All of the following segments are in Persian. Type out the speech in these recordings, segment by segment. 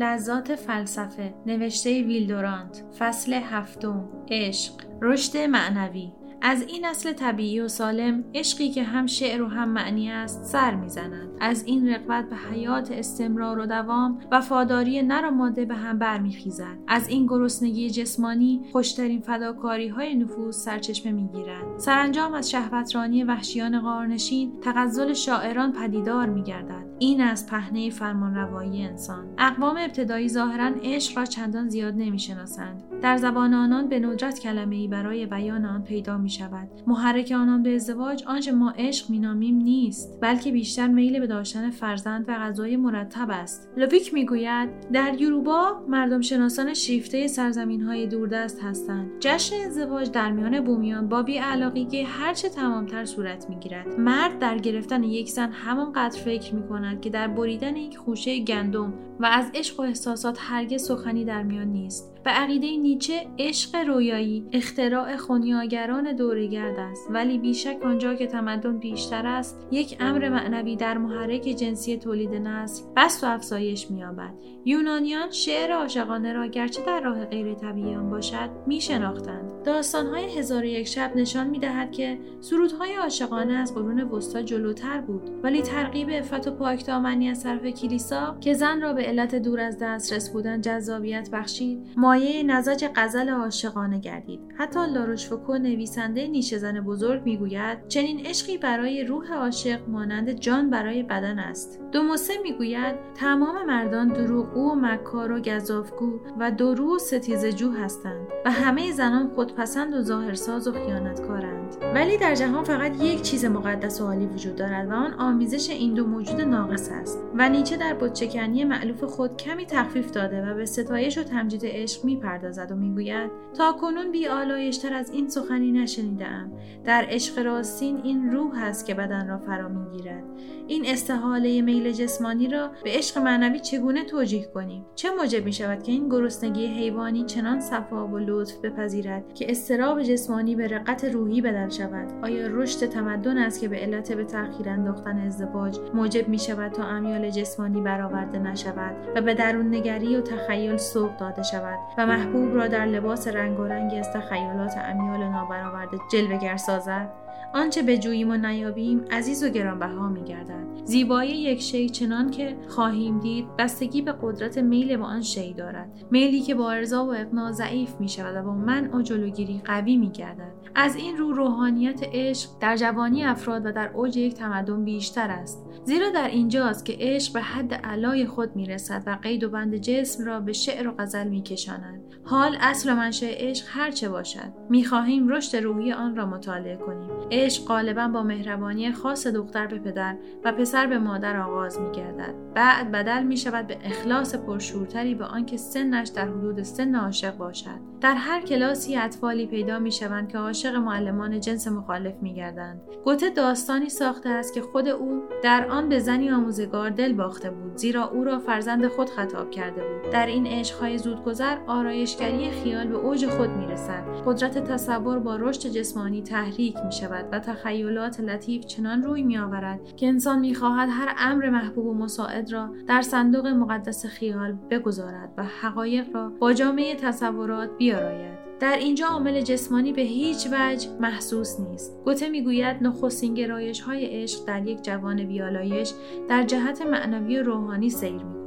لذات فلسفه نوشته ویلدورانت فصل هفتم عشق رشد معنوی. از این اصل طبیعی و سالم عشقی که هم شعر و هم معنی است سر می‌زنند. از این رقبت به حیات استمرار و دوام وفاداری نر و ماده به هم برمیخیزد. از این گرسنگی جسمانی خوشترین فداکاری های نفوس سرچشمه می‌گیرد سرانجام از شهوترانی وحشیان قارنشین تغزل شاعران پدیدار میگردد. این از پهنه فرمانروایی انسان. اقوام ابتدایی ظاهرا عشق را چندان زیاد نمی‌شناسند. در زبان آنان به ندرت کلمه ای برای بیان آن پیدا می شود محرک آنان به ازدواج آنچه ما عشق مینامیم نیست بلکه بیشتر میل به داشتن فرزند و غذای مرتب است. لویک می‌گوید در یوروبا مردم شناسان شیفته سرزمین های دوردست هستند. جشن ازدواج در میان بومیان با که هرچه تمامتر صورت می‌گیرد. مرد در گرفتن یک زن همانقدر فکر می کند که در بریدن یک خوشه گندم و از عشق و احساسات هرگز سخنی در میان نیست. به عقیده نیچه عشق رویایی اختراع خونیاگران دورگرد است. ولی بیشک آنجا که تمدن بیشتر است یک امر معنوی در محرک جنسی تولید نسل بست و افزایش مییابد. یونانیان شعر عاشقانه را گرچه در راه غیر طبیعی آن باشد می شناختند. داستانهای هزار یک شب نشان می دهد که سرودهای عاشقانه از قرون وسطا جلوتر بود. ولی ترغیب افت و پاکدامنی از طرف کلیسا که زن را به علت دور از دسترس بودن جذابیت بخشید مایه نزاج غزل عاشقانه گردید. حتی لاروشفوکو نویسنده نیشه زن بزرگ می‌گوید چنین عشقی برای روح عاشق مانند جان برای بدن است. دوموسه می‌گوید تمام مردان دروغگو و مکار و گذافگو و درو و ستیزجو هستند و همه زنان خودپسند و ظاهرساز و خیانتکارند. ولی در جهان فقط یک چیز مقدس و عالی وجود دارد و آن آمیزش این دو موجود ناقص است. و نیچه در بتچکنی معلوف خود کمی تخفیف داده و به ستایش و تمجید عشق می‌پردازد و می‌گوید تا کنون بی آلایشتر از این سخنی نشنیدم در عشق راستین این روح است که بدن را فرا می‌گیرد. این استحاله میل جسمانی را به عشق معنوی چگونه توجیه کنیم؟ چه موجب می شود که این گرسنگی حیوانی چنان صفا و لطف بپذیرد که استراب جسمانی به رقت روحی بدل شود؟ آیا رشد تمدن است که به علت به تأخیر انداختن ازدواج موجب می شود تا امیال جسمانی برآورده نشود؟ و به درون نگری و تخیل سوق داده شود و محبوب را در لباس رنگارنگی از تخیلات امیال نابرآورده جلوگر سازد. آنچه به جوییم و نیابیم عزیز و گرانبها میگردد. زیبایی یک شی چنان که خواهیم دید بستگی به قدرت میل به آن شی دارد. میلی که با ارضا و اقناع ضعیف می شود و با من و جلوگیری قوی می گردد از این رو روحانیت عشق در جوانی افراد و در اوج یک تمدن بیشتر است. زیرا در اینجاست که عشق به حد علای خود می رسد و قید و بند جسم را به شعر و غزل می. حال اصل و منشأ عشق هرچه باشد. می خواهیم رشد روحی آن را مطالعه کنیم. عشق غالبا با مهربانی خاص دختر به پدر و پسر به مادر آغاز می گردد. بعد بدل می شود به اخلاص پرشورتری به آنکه سنش در حدود سن عاشق باشد. در هر کلاسی اطفالی پیدا می شوند که عاشق معلمان جنس مخالف می گردند. گوته داستانی ساخته است که خود او در آن به زنی آموزگار دل باخته بود زیرا او را فرزند خود خطاب کرده بود. در این عشقهای زودگذر آرایشگری خیال به اوج خود می رسد. قدرت تصور با رشد جسمانی تحریک می شود و تخیلات لطیف چنان روی می آورد که انسان می خواهد هر امر محبوب و مساعد را در صندوق مقدس خیال بگذارد و حقایق را با جامعه تصورات بیاراید. در اینجا عامل جسمانی به هیچ وجه محسوس نیست. گوته می‌گوید نخستین گرایش های عشق در یک جوان بیالایش در جهت معنوی و روحانی سیر می.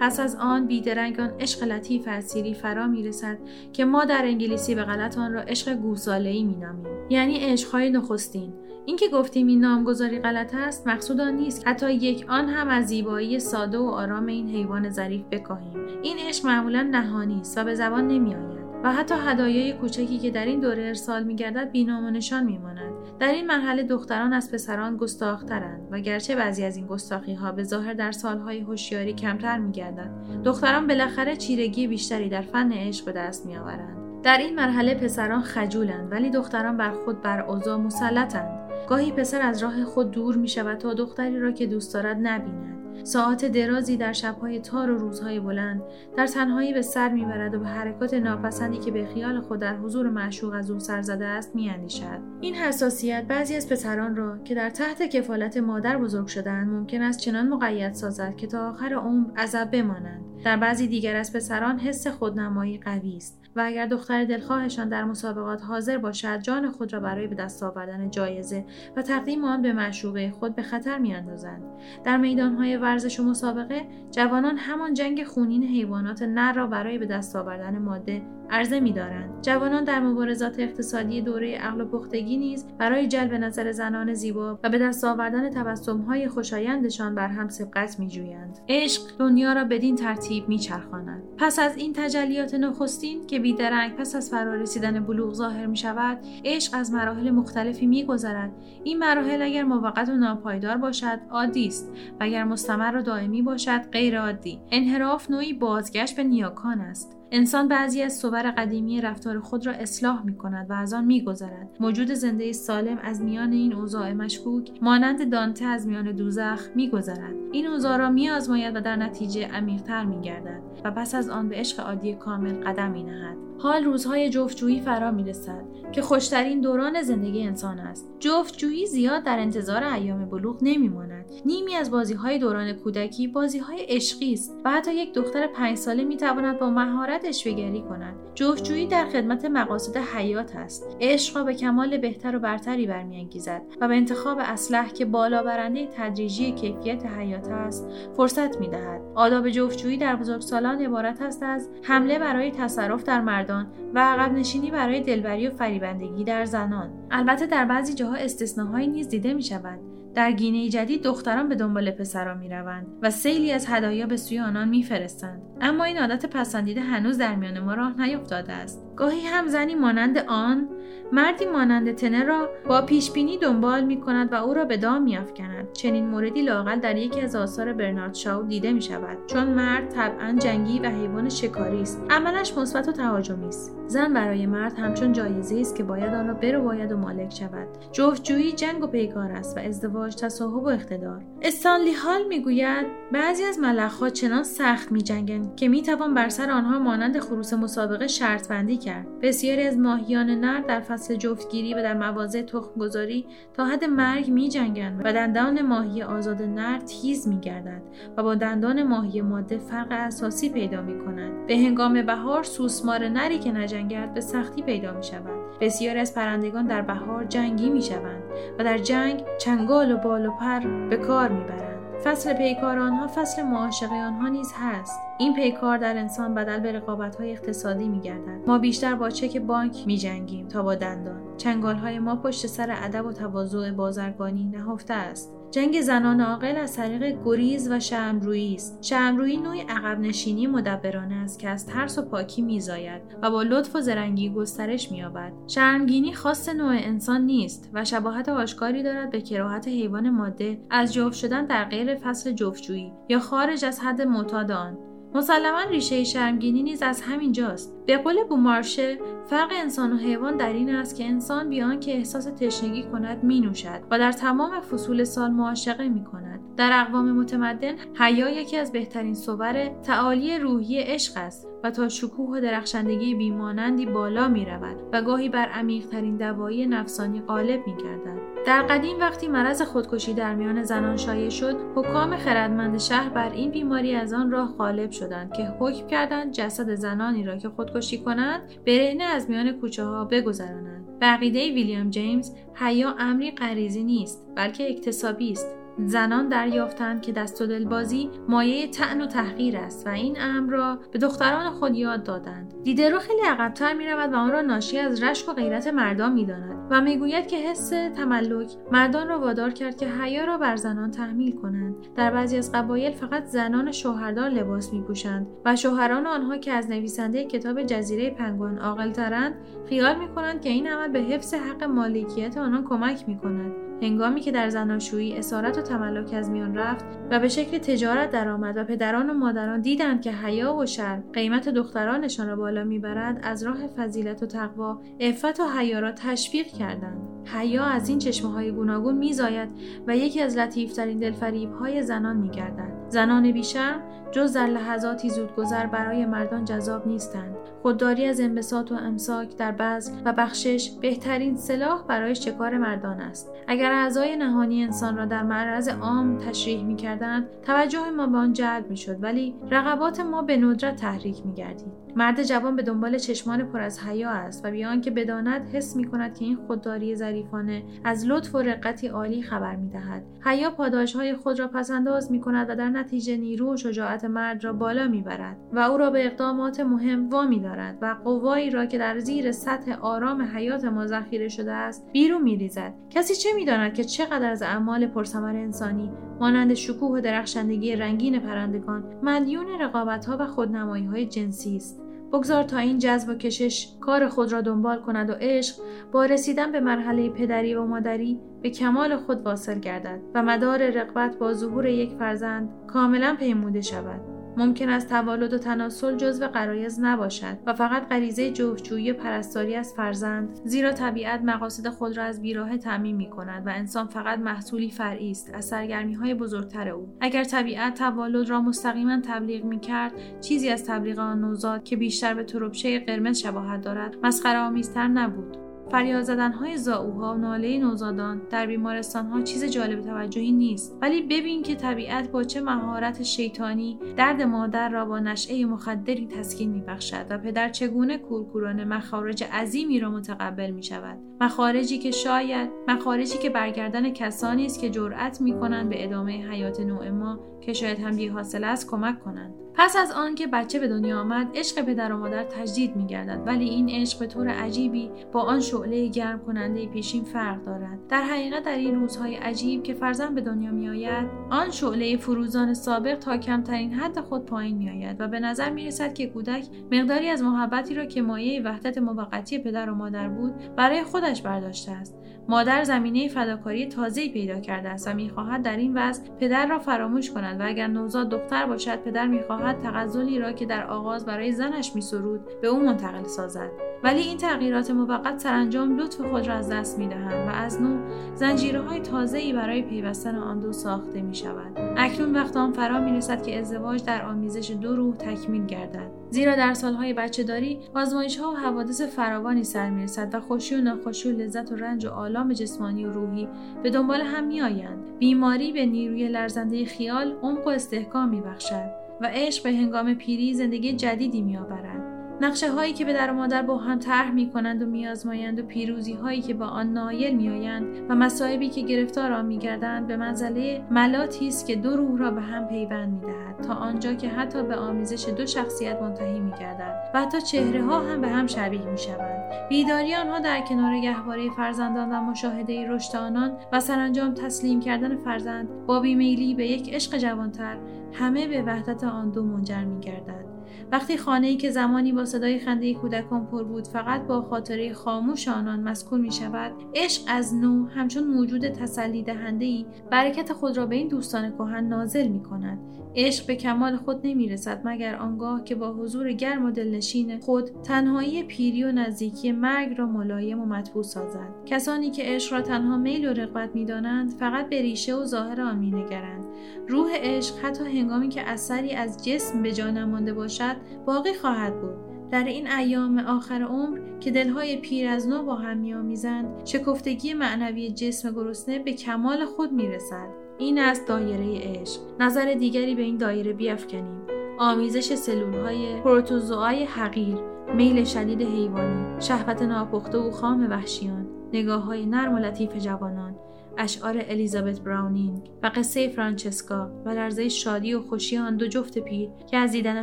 پس از آن بیدرنگ آن عشق لطیف اسیری فرا می رسد که ما در انگلیسی به غلط آن را عشق می نامیم. یعنی عشقهای نخستین. اینکه گفتیم این نامگذاری غلط است مقصود آن نیست. حتی یک آن هم از زیبایی ساده و آرام این حیوان ظریف بکاهیم. این عشق معمولا نهانی است و به زبان نمیآید. و حتی هدایای کوچکی که در این دوره ارسال میگردد بینام و نشان میماند. در این مرحله دختران از پسران گستاخترند و گرچه بعضی از این گستاخی ها به ظاهر در سالهای هوشیاری کمتر میگردد دختران بالاخره چیرگی بیشتری در فن عشق به دست میآورند. در این مرحله پسران خجولند ولی دختران بر خود بر اوضاع مسلطند. گاهی پسر از راه خود دور می شود تا دختری را که دوست دارد نبیند. ساعات درازی در شبهای تار و روزهای بلند در تنهایی به سر می‌برد و به حرکات ناپسندی که به خیال خود در حضور معشوق از او سر زده است میاندیشد. این حساسیت بعضی از پسران را که در تحت کفالت مادر بزرگ شدهاند ممکن است چنان مقید سازد که تا آخر عمر عذب بمانند. در بعضی دیگر از پسران حس خودنمایی قوی است. و اگر دختر دلخواهشان در مسابقات حاضر باشد جان خود را برای به دست آوردن جایزه و تقدیم آن به معشوقه خود به خطر میاندازند. در میدانهای ورزش و مسابقه جوانان همان جنگ خونین حیوانات نر را برای به دست آوردن ماده عرضه می‌دارند. جوانان در مبارزات اقتصادی دوره عقل و پختگی نیز برای جلب نظر زنان زیبا و به دست آوردن تبسم‌های خوشایندشان بر هم سبقت می‌جویند. عشق دنیا را بدین ترتیب میچرخاند. پس از این تجلیات نخستین که بیدرنگ پس از فرارسیدن بلوغ ظاهر می شود عشق از مراحل مختلفی میگذرد. این مراحل اگر موقت و ناپایدار باشد عادی است. و اگر مستمر و دائمی باشد غیر عادی. انحراف نوعی بازگشت به نیاکان است. انسان بعضی از صور قدیمی رفتار خود را اصلاح می کند و از آن می گذرد. موجود زنده سالم از میان این اوضاع مشکوک مانند دانته از میان دوزخ می گذرد. این اوضاع را می آزماید و در نتیجه عمیقتر می گردد و پس از آن به عشق عادی کامل قدم می نهد. حال روزهای جفتجویی فرا می رسد که خوشترین دوران زندگی انسان است. جفتجویی زیاد در انتظار ایام بلوغ نمی ماند. نیمی از بازی های دوران کودکی بازی های عشقی است و حتی یک دختر پنج ساله می تواند با مهارت اشوهگری کند جفتجویی در خدمت مقاصد حیات است عشق به کمال بهتر و برتری برمیانگیزد و به انتخاب اسلح که بالا برنده تدریجی کیفیت حیات است فرصت می‌دهد آداب جفتجویی در بزرگسالان عبارت است از حمله برای تصرف در مردان و عقب نشینی برای دلبری و فریبندگی در زنان. البته در بعضی جاها استثناهایی نیز دیده می شود. در گینه جدید دختران به دنبال پسران می‌روند و سیلی از هدایا به سوی آنان میفرستند اما این عادت پسندیده هنوز در میان ما راه نیفتاده است. گاهی هم زنی مانند آن مردی مانند تنه را با پیشبینی دنبال می کند و او را به دام می افکند. چنین موردی لاقل در یکی از آثار برنارد شاو دیده می شود چون مرد طبعا جنگی و حیوان شکاری است. عملش مثبت و تهاجمی است. زن برای مرد همچون جایزه است که باید آن را برو باید و مالک شود. جفتجویی جنگ و پیکار است و ازدواج تصاحب و اقتدار. استانلی هال می‌گوید بعضی از ملخها چنان سخت میجنگند که می‌توان بر سر آنها مانند خروس مسابقه شرط بندی کرد. بسیاری از ماهیان نر در فصل جفتگیری و در مواضع تخم گذاری تا حد مرگ می جنگند و دندان ماهی آزاد نر تیز می گردد و با دندان ماهی ماده فرق اساسی پیدا می کند. به هنگام بهار سوسمار نری که نجنگد به سختی پیدا می شود. بسیاری از پرندگان در بهار جنگی می شوند و در جنگ چنگال و بال و پر به کار می برند. فصل پیکار آنها فصل معاشقه آنها نیز هست این پیکار در انسان بدل به رقابت های اقتصادی می گردد. ما بیشتر با چک بانک می جنگیم تا با دندان. چنگال های ما پشت سر ادب و تواضع بازرگانی نهفته است. جنگ زنان عاقل از طریق گریز و شمرویی است. شمرویی نوعی عقب نشینی مدبرانه است که از ترس و پاکی میزاید و با لطف و زرنگی گسترش مییابد. شرمگینی خاص نوع انسان نیست و شباهت آشکاری دارد به کراهت حیوان ماده از جفت شدن در غیر فصل جفتجویی یا خارج از حد معتاد آن. مسلما ریشه شرمگینی نیز از همین جاست به قول بومارشه فرق انسان و حیوان در این است که انسان بیان که احساس تشنگی کند می نوشد و در تمام فصول سال معاشقه می کند در اقوام متمدن حیا یکی از بهترین صور تعالی روحی عشق است و تا شکوه و درخشندگی بیمانندی بالا می رود و گاهی بر عمیقترین دوایی نفسانی غالب می گردد. در قدیم وقتی مرض خودکشی در میان زنان شایع شد حکام خردمند شهر بر این بیماری از آن راه غالب شدند که حکم کردند جسد زنانی را که خودکشی کنند برهنه از میان کوچه ها بگذرانند. بقیده ویلیام جیمز حیا امری غریزی نیست بلکه اکتسابی است. زنان دریافتند که دست و دلبازی مایه تعن و تحقیر است و این امر را به دختران خود یاد دادند. دیدرو خیلی عقبتر می‌رود و آن را ناشی از رشک و غیرت مردان می‌داند و می‌گوید که حس تملک مردان را وادار کرد که حیا را بر زنان تحمیل کنند. در بعضی از قبایل فقط زنان شوهردار لباس میپوشند و شوهران آنها که از نویسنده کتاب جزیره پنگوان عاقلترند خیال می‌کنند که این عمل به حفظ حق مالکیت آنان کمک می‌کند. هنگامی که در زناشویی اسارت و تملک از میان رفت و به شکل تجارت درآمد و پدران و مادران دیدند که حیا و شرم قیمت دخترانشان را بالا می‌برد از راه فضیلت و تقوا عفت و حیا را تشویق کردند. حیا از این چشمه های گوناگون میزاید و یکی از لطیفترین دلفریب های زنان میگردد. زنان بیشرم جز در لحظاتی زودگذر برای مردان جذاب نیستند. خودداری از انبساط و امساک در بذل و بخشش بهترین سلاح برای شکار مردان است. اگر اعضای نهانی انسان را در معرض عام تشریح می کردند توجه ما به آن جلب می شد ولی رقبات ما به ندرت تحریک می گردید مرد جوان به دنبال چشمان پر از حیا است و بیان که بداند حس می کند که این خودداری ظریفانه از لطف و رقتی عالی خبر می دهد حیا پاداش های خود را پسنداز می کند و در نتیجه نیرو و شجاعت مرد را بالا می برد و او را به اقدامات مهم وامی دارد و قوایی را که در زیر سطح آرام حیات ما ذخیره شده است بیرون می ریزد کسی چه می داند که چقدر از اعمال پرثمر انسانی مانند شکوه و درخشندگی رنگین پرندگان مدیون رقابت ها و خودنمایی های جنسی است؟ بگذار تا این جذب و کشش کار خود را دنبال کند و عشق با رسیدن به مرحله پدری و مادری به کمال خود واصل گردد و مدار رقبت با ظهور یک فرزند کاملا پیموده شود. ممکن است توالد و تناسل جزو قرایز نباشد و فقط غریزه جفتجویی پرستاری از فرزند زیرا طبیعت مقاصد خود را از بیراه تعمین می کند و انسان فقط محصولی فرعی است از سرگرمی های بزرگتر او. اگر طبیعت توالد را مستقیما تبلیغ می کرد چیزی از تبلیغ آن نوزاد که بیشتر به تربچه قرمز شباهت دارد مسخره آمیزتر نبود. فریاد زدن های زاوها و ناله نوزادان در بیمارستان ها چیز جالب توجهی نیست. ولی ببین که طبیعت با چه مهارت شیطانی درد مادر را با نشعه مخدری تسکین میبخشد و پدر چگونه کورکورانه مخارج عظیمی را متقبل می شود مخارجی که شاید مخارجی که برگردن کسانی است که جرأت می کنند به ادامه حیات نوع ما که شاید هم بی است کمک کنند. پس از آنکه بچه به دنیا آمد عشق پدر و مادر تجدید می گردد ولی این عشق به طور عجیبی با آن شعله گرم کننده پیشین فرق دارد. در حقیقت در این روزهای عجیب که فرزند به دنیا می آید آن شعله فروزان سابق تا کمترین حد خود پایین می آید و به نظر می رسد که کودک مقداری از محبتی را که مایه وحدت موقتی پدر و مادر بود برای خودش برداشته است. مادر زمینه فداکاری تازه‌ای پیدا کرده است و می‌خواهد در این وضع پدر را فراموش کند و اگر نوزاد دختر باشد پدر می‌خواهد تغزلی را که در آغاز برای زنش میسرود به او منتقل سازد ولی این تغییرات موقت سرانجام لطف خود را از دست می‌دهند و از نو زنجیره های تازه‌ای برای پیوستن آن دو ساخته می شود. اکنون وقت آن فرا می رسد که ازدواج در آمیزش دو روح تکمیل گردد. زیرا در سالهای بچه داری آزمایش ها و حوادث فراوانی سر می رسد و خوشی و ناخوشی و لذت و رنج و آلام جسمانی و روحی به دنبال هم می آیند. بیماری به نیروی لرزنده خیال عمق و استحکام می بخشد و عشق به هنگام پیری زندگی جدیدی می آورد. نقشه هایی که به در مادر با هم طرح می کنند و میآزمایند و پیروزی هایی که با آن نایل می آیند و مصائبی که گرفتار آن می گردند به منزله ملاتی است که دو روح را به هم پیوند می دهد تا آنجا که حتی به آمیزش دو شخصیت منتهی می گردد و حتی چهره ها هم به هم شبیه می شوند بیداری آنها در کنار گهواره فرزندان و مشاهده رشد آنان و سرانجام تسلیم کردن فرزند با بیمیلی به یک عشق جوانتر همه به وحدت آن دو منجر می گردد. وقتی خانه ای که زمانی با صدای خنده کودکان پر بود فقط با خاطره خاموش آنان مسکون می شود عشق از نو همچون موجود تسلی دهنده ای برکت خود را به این دوستان کهن نازل می کند عشق به کمال خود نمی رسد مگر آنگاه که با حضور گرم و دلنشین خود تنهایی پیری و نزدیکی مرگ را ملایم و مطبوع سازد. کسانی که عشق را تنها میل و رغبت می دانند فقط به ریشه و ظاهر آن می نگرند روح عشق حتی هنگامی که اثری از جسم به جا نمانده باشد باقی خواهد بود. در این ایام آخر عمر که دلهای پیر از نو با هم میآمیزند شکفتگی معنوی جسم گرسنه به کمال خود می‌رسد. این است دایره عشق. نظر دیگری به این دایره بیافکنیم. آمیزش سلول های پروتوزوای حقیر میل شدید حیوانی شهوت ناپخته و خام وحشیان نگاه های نرم و لطیف جوانان. اشعار الیزابت براونینگ و قصه فرانچسکا و لرزه شادی و خوشی آن دو جفت پیر که از دیدن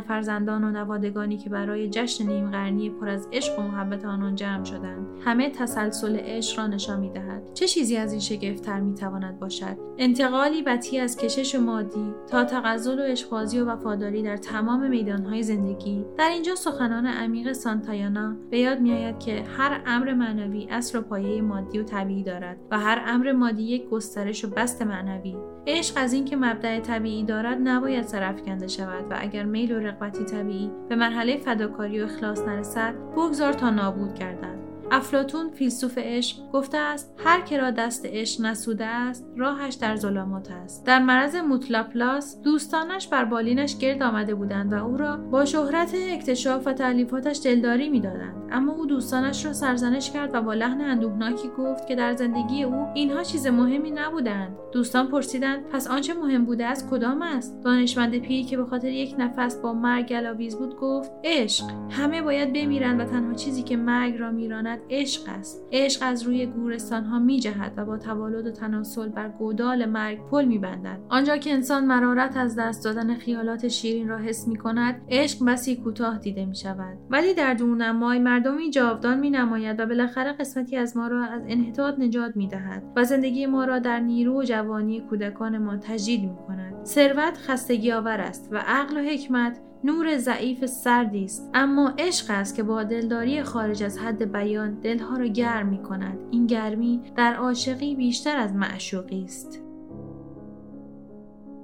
فرزندان و نوادگانی که برای جشن نیم قرنی پر از عشق و محبت آنان جمع شدند همه تسلسل عشق را نشان می‌دهد. چه چیزی از این شگفتتر می‌تواند باشد؟ انتقالی بطی از کشش مادی تا تغزل و عشقبازی و وفاداری در تمام میدانهای زندگی. در اینجا سخنان عمیق سانتایانا به یاد میآید که هر امر معنوی اصل و پایه مادی و طبیعی دارد و هر امر مادی یک گسترش و بست معنوی. عشق از اینکه مبدع طبیعی دارد نباید سرفکنده شود و اگر میل و رغبتی طبیعی به مرحله فداکاری و اخلاص نرسد بگذار تا نابود گردد. افلاطون فیلسوف عشق گفته است هر که را دست عشق نسوده است راهش در ظلمات است. در مرض موت لاپلاس دوستانش بر بالینش گرد آمده بودند و او را با شهرت اکتشاف و تألیفاتش دلداری می‌دادند. اما او دوستانش را سرزنش کرد و با لحن اندوهناکی گفت که در زندگی او اینها چیز مهمی نبودند. دوستان پرسیدند پس آنچه مهم بوده است کدام است؟ دانشمند پیری که به خاطر یک نفس با مرگ گلاویز بود گفت عشق. همه باید بمیرند و تنها چیزی که مرگ را میراند عشق است. عشق از روی گورستان ها میجهد و با تولد و تناسل بر گودال مرگ پل میبندد. آنجا که انسان مرارت از دست دادن خیالات شیرین را حس می کند عشق بسی کوتاه دیده می شود ولی در دورنمای مردمی جاودان می نماید و بالاخره قسمتی از ما را از انحطاط نجات می دهد و زندگی ما را در نیرو و جوانی کودکان ما تجدید می کند ثروت خستگی آور است و عقل و حکمت نور ضعیف سردی است. اما عشق است که با دلداری خارج از حد بیان دلها را گرم می کند این گرمی در عاشقی بیشتر از معشوقی است.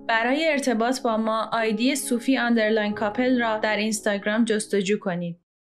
برای ارتباط با ما آیدی صوفی underline couple را در اینستاگرام جستجو کنید.